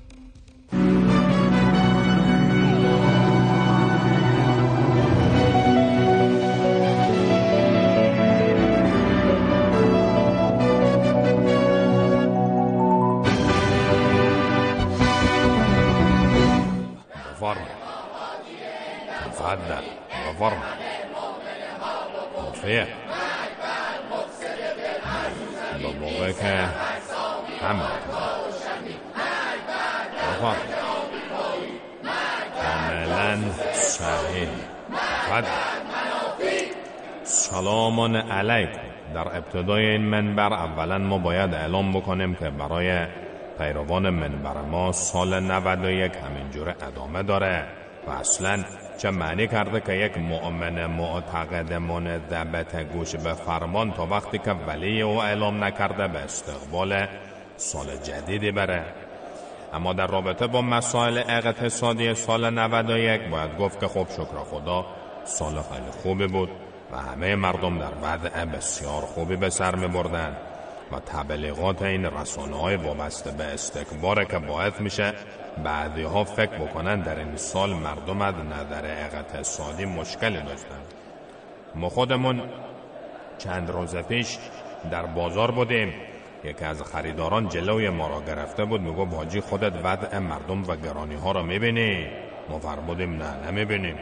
علیکم در ابتدای این منبر اولا ما باید اعلام بکنیم که برای پیروان منبر ما سال 91 همینجور ادامه داره و اصلا چه معنی کرده که یک مؤمن معتقد منضبط گوش به فرمان تا وقتی که ولی او اعلام نکرده به استقبال سال جدیدی بره. اما در رابطه با مسائل اقتصادی سال 91 باید گفت که خب شکر خدا سال خیلی خوبی بود. و همه مردم در وضع بسیار خوبی به سر می بردن و تبلیغات این رسانه های وابسته به استکبار که باعث میشه بعضی ها فکر بکنن در این سال مردم از نظر اقتصادی مشکلی داشتن ما خودمون چند روز پیش در بازار بودیم. یکی از خریداران جلوی ما را گرفته بود میگو حاجی خودت وضع مردم و گرانی ها را می‌بینی. ما فرمودیم نه نمی‌بینیم.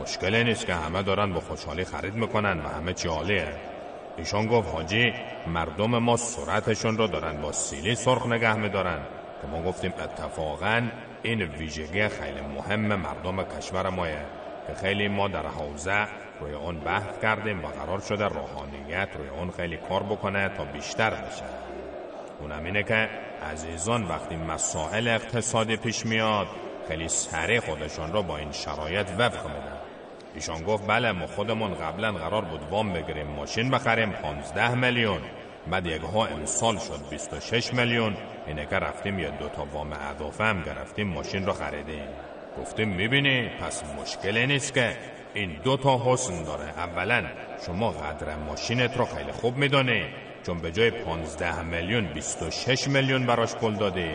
مشکلی نیست که همه دارن با خوشحالی خرید می‌کنن و همه چی عالیه ایشان گفت حاجی مردم ما صورتشون رو دارن با سیلی سرخ نگه میدارن. که ما گفتیم اتفاقا این ویژگی خیلی مهم مردم کشور مایه که خیلی ما در حوزه روی اون بحث کردیم و قرار شده روحانیت روی اون خیلی کار بکنه تا بیشتر بشه. اونم اینه که عزیزان وقتی مسائل اقتصادی پیش میاد خیلی سریع خودشان رو با این شرایط وفق میدن. ایشان گفت بله ما خودمون قبلا قرار بود وام بگیریم ماشین بخریم 15 میلیون. بعد یک ها امسال شد 26 میلیون. اینه که رفتیم یه دوتا وام اضافه هم گرفتیم ماشین رو خریدیم. گفتیم می‌بینی پس مشکلی نیست که این دو تا حسن داره. اولا شما قدر ماشینت رو خیلی خوب می‌دونی چون به جای 15 میلیون 26 میلیون براش پول دادی.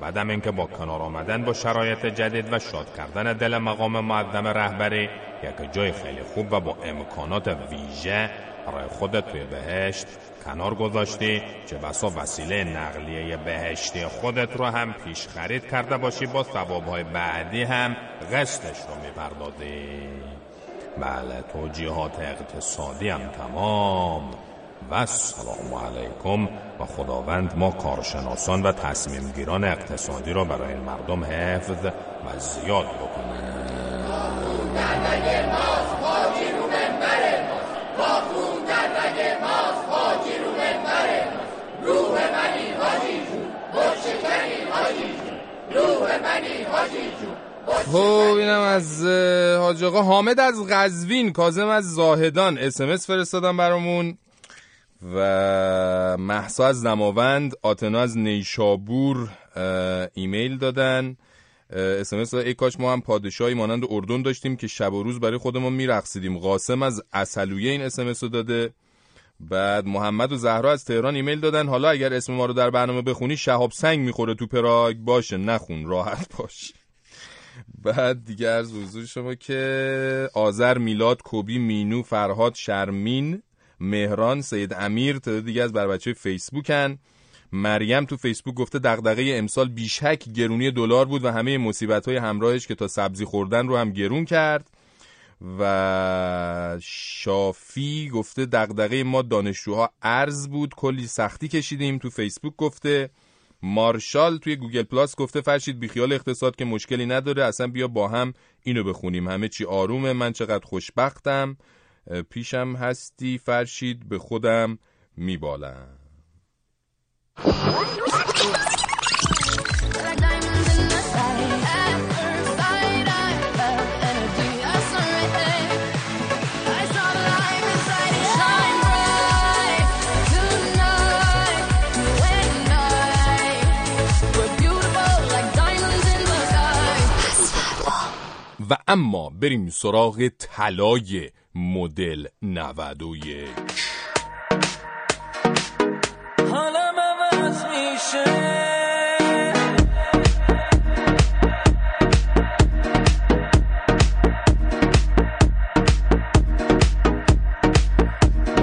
بعدم اینکه با کنار آمدن با شرایط جدید و شاد کردن دل مقام معظم رهبری یک جای خیلی خوب و با امکانات ویژه برای خودت توی بهشت کنار گذاشتی چه بسا وسیله نقلیه بهشتی خودت رو هم پیش خرید کرده باشی با ثوابهای بعدی هم قسطش رو می‌پردازی. بله توجیهات اقتصادی هم تمام. و السلام علیکم و خداوند ما کارشناسان و تصمیم گیران اقتصادی را برای مردم حفظ و زیاد بکنه خب اینم از حاج آقا حامد از قزوین کازم از زاهدان. اسمس فرستادم برامون. و محسا از دماوند آتنا از نیشابور ایمیل دادن. اسمس ای کاش ما هم پادشاهی مانند اردن داشتیم که شب و روز برای خودمون میرقصیدیم. قاسم از اصلویه این اسمس رو داده. بعد محمد و زهرا از تهران ایمیل دادن. حالا اگر اسم ما رو در برنامه بخونی شهاب سنگ می‌خوره تو پراگ. باشه نخون راحت باش. بعد دیگه از حضور شما که آذر میلاد کوبی مینو فرهاد شرمین مهران سید امیر تعداد دیگه از بر بچه فیسبوکن. مریم تو فیسبوک گفته دغدغه امسال بیشک گرونی دلار بود و همه مصیبت های همراهش که تا سبزی خوردن رو هم گرون کرد. و شافی گفته دغدغه ما دانشجوها ارز بود کلی سختی کشیدیم تو فیسبوک گفته. مارشال توی گوگل پلاس گفته فرشید بیخیال اقتصاد که مشکلی نداره اصلا بیا با هم اینو بخونیم. همه چی آرومه من چقدر خوشبختم. پیشم هستی فرشید به خودم میبالم. و اما بریم سراغ طلای مدل 91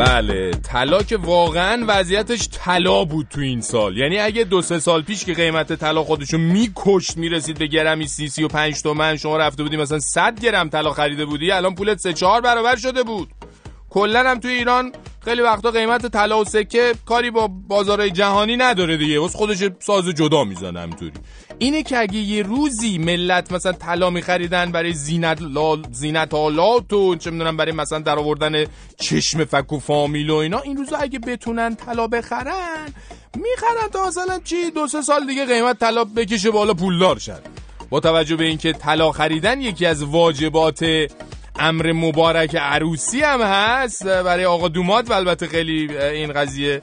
بله. طلا که واقعا وضعیتش طلا بود تو این سال. یعنی اگه دو سه سال پیش که قیمت طلا خودشو میکشت می‌رسید به گرمی سی سی و پنج تومن شما رفته بودی مثلا 100 گرم طلا خریده بودی الان پولت سه چهار برابر شده بود. کلا هم تو ایران خیلی وقتا قیمت طلا و سکه کاری با بازارهای جهانی نداره دیگه. واسه خودش ساز جدا می‌زنه همینطوری. اینه که اگه یه روزی ملت مثلا طلا میخریدن برای زینت لال زینت آلات و چه می‌دونم برای مثلا در آوردن چشم فک و فامیل و اینا این روزا اگه بتونن طلا بخرن می‌خرن تا مثلا چی دو سه سال دیگه قیمت طلا بکشه بالا پولدار شن. با توجه به اینکه طلا خریدن یکی از واجبات امر مبارک عروسی هم هست برای آقا دوماد و البته خیلی این قضیه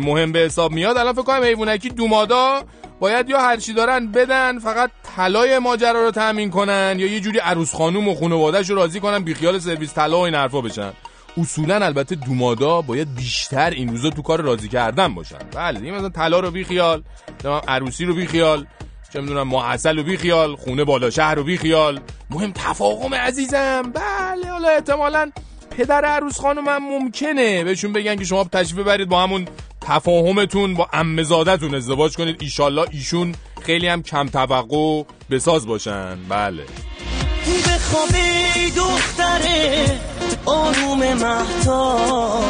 مهم به حساب میاد. الان فکر کنم حیوانکی دومادا باید یا هرچی دارن بدن فقط طلای ماجرا رو تامین کنن یا یه جوری عروس خانوم و خانواده‌ش رو راضی کنن بیخیال سرویس طلا و این حرفا بشن. اصولا البته دومادا باید بیشتر این روزا تو کار راضی کردن باشن. بله دیگه مثلا طلا رو بی خیال عروسی رو بی خیال چه می‌دونم معسل رو بی خیال خونه بالا شهر رو بی خیال. مهم تفاهم عزیزم. بله حالا احتمالا پدر عروس خانم هم ممکنه. بهشون بگن که شما تشریف ببرید با همون تفاهمتون با امزادتون ازدواج کنید. ایشالله ایشون خیلی هم کم توقع بساز باشن. بله. بخوابی دختره آروم مهتا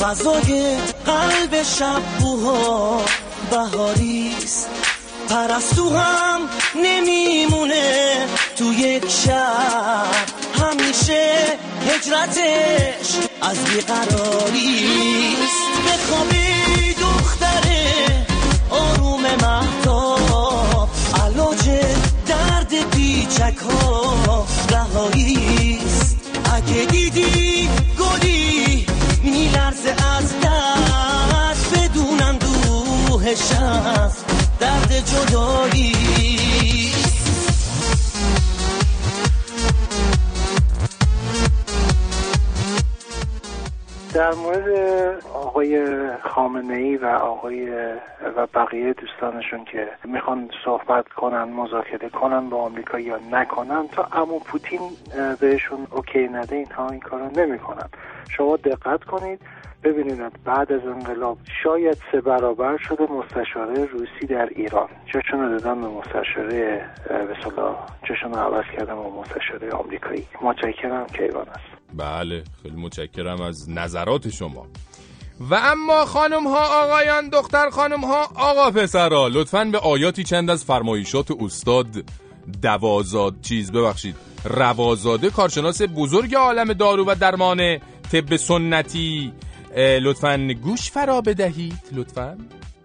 فضای قلب شب بهاریست پرستو هم نمیمونه. تو یک شب همیشه هجرتش از بیقراریست بخوابی دختره آروم مهتا علاج درد بیچک ها رهاییست اگه دیدی گلی میلرزه از دست بدونم دوهش درد جدایی. در مورد آقای خامنه ای و آقای و بقیه دوستانشون که می‌خوان صحبت کنن مذاکره کنن با آمریکا یا نکنن تا امو پوتین بهشون اوکی نده اینها این کارو نمی‌کنن. شما دقت کنید. ببینید بعد از انقلاب شاید سه برابر شده مستشاره روسی در ایران. چشون رو دادن به مستشاره به صلاح چشون رو عوض کردم به مستشاره آمریکایی. متشکرم کیوان است. بله خیلی متشکرم از نظرات شما. و اما خانم ها آقایان دختر خانم ها آقا پسرا لطفا به آیاتی چند از فرمایشات استاد دوازاد چیز ببخشید. روازاده کارشناس بزرگ عالم دارو و درمان طب سنتی لطفا گوش فرا بدهید. لطفا.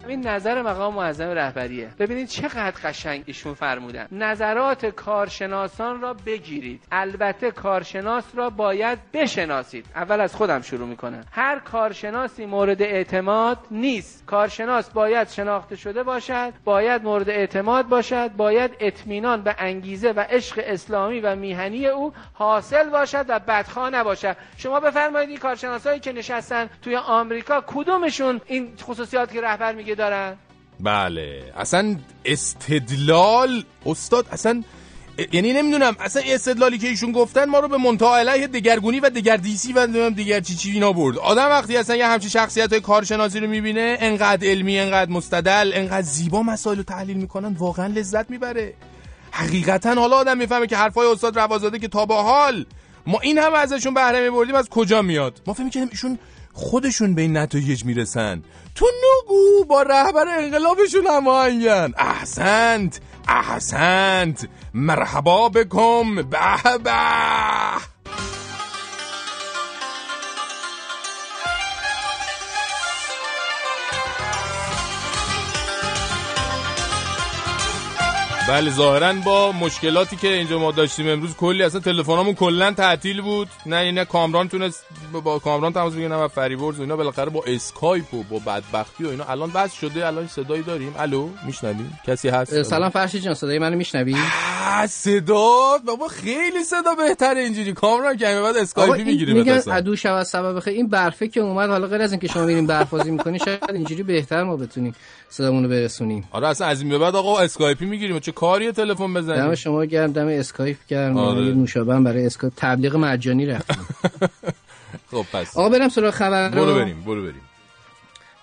این نظر مقام معظم رهبریه. ببینید چقدر قشنگ ایشون فرمودن. نظرات کارشناسان را بگیرید. البته کارشناس را باید بشناسید. اول از خودم شروع می‌کنم. هر کارشناسی مورد اعتماد نیست. کارشناس باید شناخته شده باشد باید مورد اعتماد باشد باید اطمینان به انگیزه و عشق اسلامی و میهنی او حاصل باشد و بدخواه نباشد. شما بفرمایید این کارشناسایی که نشستن توی آمریکا کدومشون؟ این خصوصیات که رهبر میگه دارن؟ بله. اصلا استدلال استاد اصلا یعنی نمی‌دونم اصلا استدلالی که ایشون گفتن ما رو به منتها علیه دگرگونی و دگردیسی و دیگر چی چی اینا برد. آدم وقتی اصلا یه همچین شخصیت های کارشناسی رو می‌بینه انقدر علمی انقدر مستدل انقدر زیبا مسائل رو تحلیل می‌کنن واقعا لذت می‌بره. حقیقتا حالا آدم می‌فهمه که حرفای استاد روازاده که تا با حال ما این هم ازشون بهره میبردیم از کجا میاد؟ ما فهمی که ایشون خودشون به این نتایج می‌رسن. تو نگو با رهبر انقلابشون هماهنگن احسنت احسنت. مرحبا بکم. به به. بله ظاهرا با مشکلاتی که اینجا ما داشتیم امروز کلی اصلا تلفنامون کلا تعطیل بود. نه اینا کامران تونست با کامران تماس بگیره و فریبرز و اینا بالاخره با اسکایپ و با بدبختی و اینا. الان وصل شده الان صدایی داریم. الو میشنویم کسی هست؟ سلام فرشید جان صدای منو میشنوی؟ صدا بابا خیلی صدا بهتره اینجوری. کامران که بعد اسکایپی می‌گیریم میگن ادو شب سبب خیر این برفه که اومد حالا غیر از اینکه شما میرین برف‌بازی می‌کنین شاید اینجوری بهتر ما بتونیم. صدامونو برسونیم. آره اصلا از این به بعد آقا اسکایپی می‌گیریم. چه کاری تلفن بزنیم؟ دم شما گرم دم اسکایپ گرم. آره. یه نوشابه برای اسکایپ. تبلیغ مجانی رفتیم. خب پس. آقا برم سراغ خبر برو بریم برو بریم.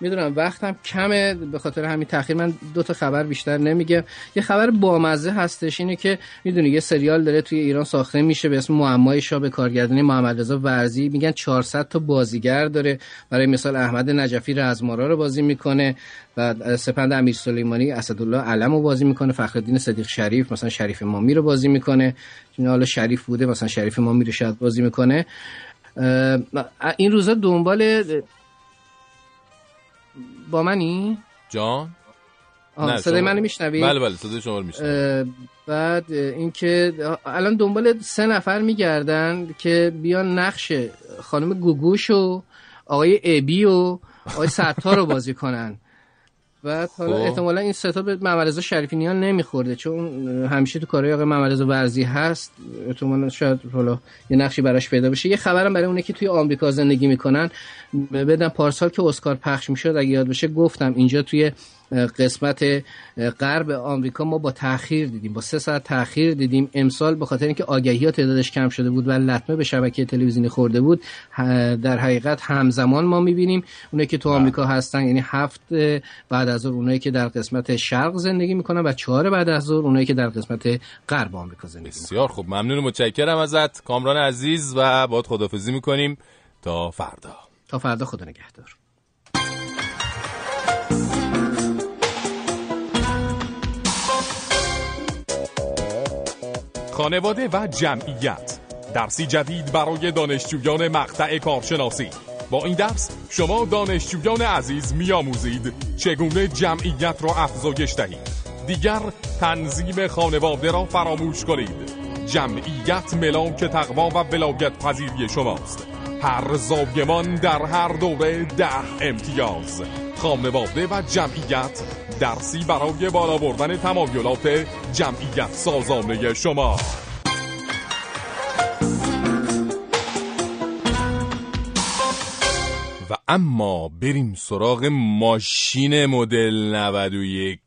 می‌دونم وقتم کمه. به خاطر همین تاخیر من دو تا خبر بیشتر نمیگم. یه خبر بامزه هستش اینه که می‌دونی یه سریال داره توی ایران ساخته میشه به اسم معمای شاه به کارگردانی محمد رضا ورزی. میگن 400 تا بازیگر داره. برای مثال احمد نجفی رزمارا رو بازی می‌کنه و سپند امیر سلیمانی اسدالله علم رو بازی می‌کنه. فخرالدین صدیق شریف مثلا شریف مامی رو بازی می‌کنه. چون حالا شریف بوده مثلا شریف مامی رو شاید بازی می‌کنه. این روزا دنبال با منی؟ جان آه صدای منو میشنوی؟ بله بله صدای شما رو میشنوی بعد اینکه الان دنبال سه نفر میگردن که بیان نقش خانم گوگوش و آقای ابی و آقای ستار رو بازی کنن بعد حالا خب. احتمالا این ستا به محمد شریفینیان نمیخورده چون همیشه تو کارهای آقای محمد ورزی هست احتمالا شاید حالا یه نقشی براش پیدا بشه یه خبرم برای اونه که توی آمریکا زندگی می‌کنن بدن پارسال که اسکار پخش می‌شد اگه یاد باشه گفتم اینجا توی قسمت غرب آمریکا ما با تاخیر دیدیم. با سه ساعت تاخیر دیدیم. امسال به خاطر اینکه آگهی ها تعدادش کم شده بود و لطمه به شبکه تلویزیونی خورده بود در حقیقت همزمان ما می‌بینیم اونایی که تو آمریکا هستن. یعنی هفت بعد از ظهر اونایی که در قسمت شرق زندگی می‌کنن و چهار بعد از ظهر اونایی که در قسمت غرب آمریکا زندگی بسیار خوب. ممنون و متشکرم ازت. کامران عزیز و باید خدافزی می‌کنیم. تا فردا. تا فردا خدا نگهدار. خانواده و جمعیت. درسی جدید برای دانشجویان مقطع کارشناسی. با این درس شما دانشجویان عزیز میآموزید چگونه جمعیت را افزایش دهید. دیگر تنظیم خانواده را فراموش کنید. جمعیت ملاک تقوا و ولایت پذیری شماست. هر زاویمان در هر دوره ده امتیاز. خانواده و جمعیت درسی برای بالا بردن تمایلات جمعیت سازانه شما. و اما بریم سراغ ماشین مدل 91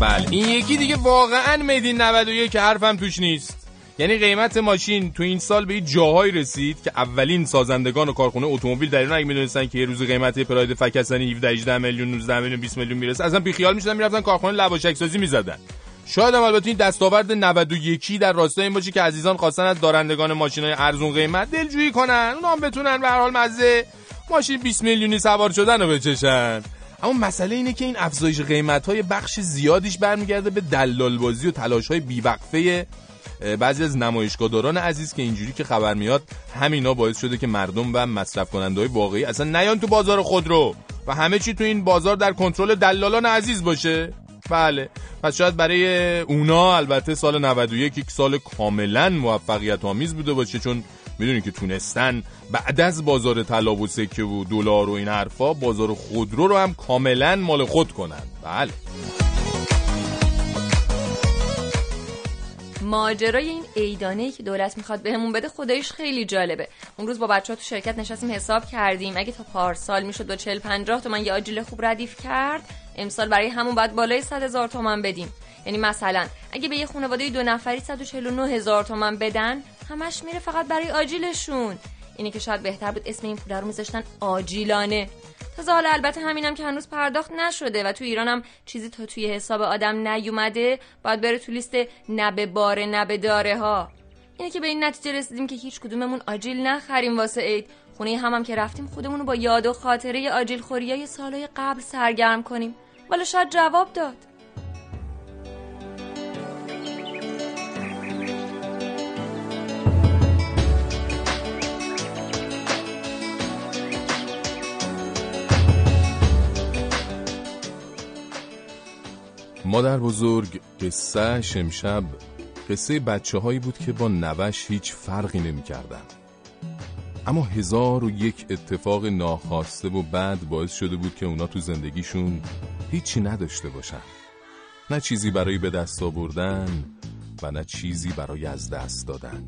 بله این یکی دیگه واقعا مدین 91 که حرفم توش نیست. یعنی قیمت ماشین تو این سال به این جاهایی رسید که اولین سازندگان و کارخونه اتومبیل در ایران اگه می‌دونستن که یه روز قیمت پراید فکستانی 17 18 میلیون 19 میلیون 20 میلیون می‌رسه اصلا بیخیال می‌شدن می‌رفتن کارخونه لواشک سازی می‌زدن. شاید هم البته این دستاورد 91 در راستای این باشه که عزیزان خواستن از دارندگان ماشین های ارزون قیمت دلجویی کنن اونا هم بتونن به هر حال مزه ماشین 20 میلیونی سوار شدن رو بچشن. اما مسئله اینه که این افزایش قیمت های بخش زیادیش برمیگرده به دلال بازی و تلاش های بعضی از نمایشگاهداران عزیز که اینجوری که خبر میاد همینا باعث شده که مردم و مصرف کننده های واقعی اصلا نیان تو بازار خودرو و همه چی تو این بازار در کنترل دلالان عزیز باشه. بله. پس شاید برای اونا البته سال 91 یک سال کاملا موفقیت آمیز بوده باشه چون می‌دونی که تونستن بعد از بازار طلا و سکه و دلار و این حرفا بازار خودرو رو هم کاملا مال خود کنن. بله. ماجرای این ایدانه که دولت می‌خواد بهمون بده خدایش خیلی جالبه. اون روز با بچه ها تو شرکت نشستیم حساب کردیم. اگه تا پارسال می‌شد با 40 50 تومن یه آجیل خوب ردیف کرد امسال برای همون باید بالای 100 هزار تومن بدیم. یعنی مثلا اگه به یه خانواده دو نفری 149 هزار تومن بدن همش میره فقط برای آجیلشون. اینی که شاید بهتر بود اسم این پول رو میذاشتن آجیلانه. تازه حالا البته همینم که هنوز پرداخت نشده و تو ایران هم چیزی تا توی حساب آدم نیومده باید بره تو لیست نبه باره نبه داره ها اینه که به این نتیجه رسیدیم که هیچ کدوممون آجیل نخریم واسه عید. خونه هم, هم که رفتیم خودمون رو با یاد و خاطره آجیل خوری های سالهای قبل سرگرم کنیم. والا شاید جواب داد. مادر بزرگ قصه امشب قصه بچه هایی بود که با نوش هیچ فرقی نمی کردن. اما هزار و یک اتفاق ناخواسته و بد باعث شده بود که اونا تو زندگیشون هیچی نداشته باشن. نه چیزی برای به دست آوردن و نه چیزی برای از دست دادن.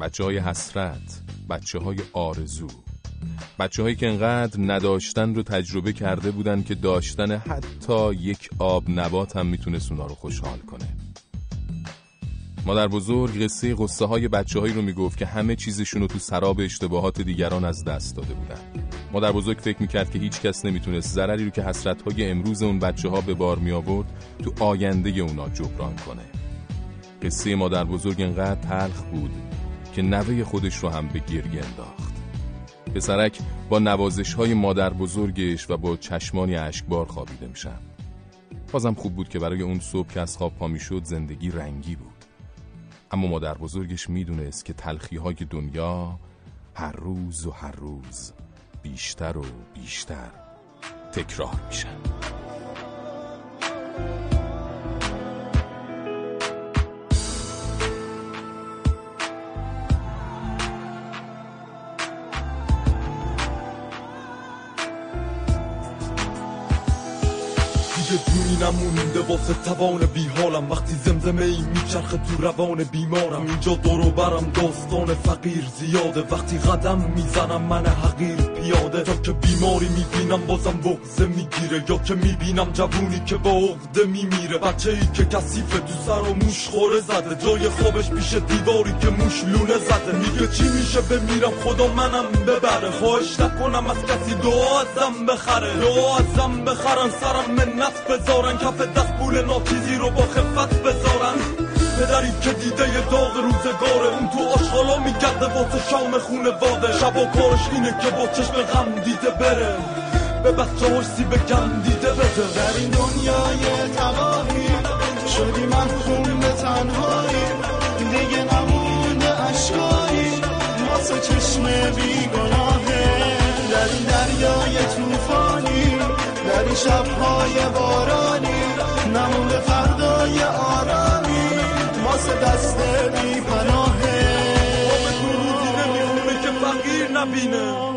بچه های حسرت بچه های آرزو. بچه هایی که انقدر نداشتن رو تجربه کرده بودن که داشتن حتی یک آب نبات هم می‌تونست اونا رو خوشحال کنه. مادر بزرگ قصه قصه های بچه هایی رو می‌گفت که همه چیزشون رو تو سراب اشتباهات دیگران از دست داده بودن. مادر بزرگ فکر می‌کرد که هیچ کس نمی‌تونست ضرری رو که حسرت های امروز اون بچه ها به بار می آورد تو آینده اونا جبران کنه. قصه مادر بزرگ انقدر تلخ بود که نوه خودش رو هم به گریه انداخت. پسرک با نوازش های مادر بزرگش و با چشمانی اشکبار خوابیده میشن. بازم خوب بود که برای اون صبح که از خواب پا می‌شد زندگی رنگی بود. اما مادر بزرگش می‌دونست که تلخی های دنیا هر روز و هر روز بیشتر و بیشتر تکرار میشن. می‌بینم مونده واسه توان بی حالم. وقتی زمزمه ای میچرخه تو روان بیمارم. اینجا دورو برم داستان فقیر زیاده. وقتی قدم می‌زنم من حقیر. پیاده تا که بیماری می‌بینم بازم بغزه می‌گیره. یا که می‌بینم جوونی که با عقده میمیره. بچه ای که کسیفه تو سر و موش خوره زده. جای خوابش پیش دیواری که موش لونه زده. میگه چی میشه بمیرم؟ خدا منم ببره. خواهش نکنم از کسی دعا ازم بخره. دعا ازم بخرن. سرم منت بذارن. کف دست پول ناچیزی رو با خفت بذارن. پدری که دیده یه داغ روزگاره اون تو آشغالا میگرده واسه شام خونه واده شب و کارش اینه که با چشم غم دیده بره. به بچه هاش سیب گم دیده بده. در این دنیای تباهی شدی محکوم به تنهایی. دیگه نمونده اشکایی. واسه چشم بیگناهه. در این دریای توفانی در این شبهای بارانی. نمونده فردای happiness.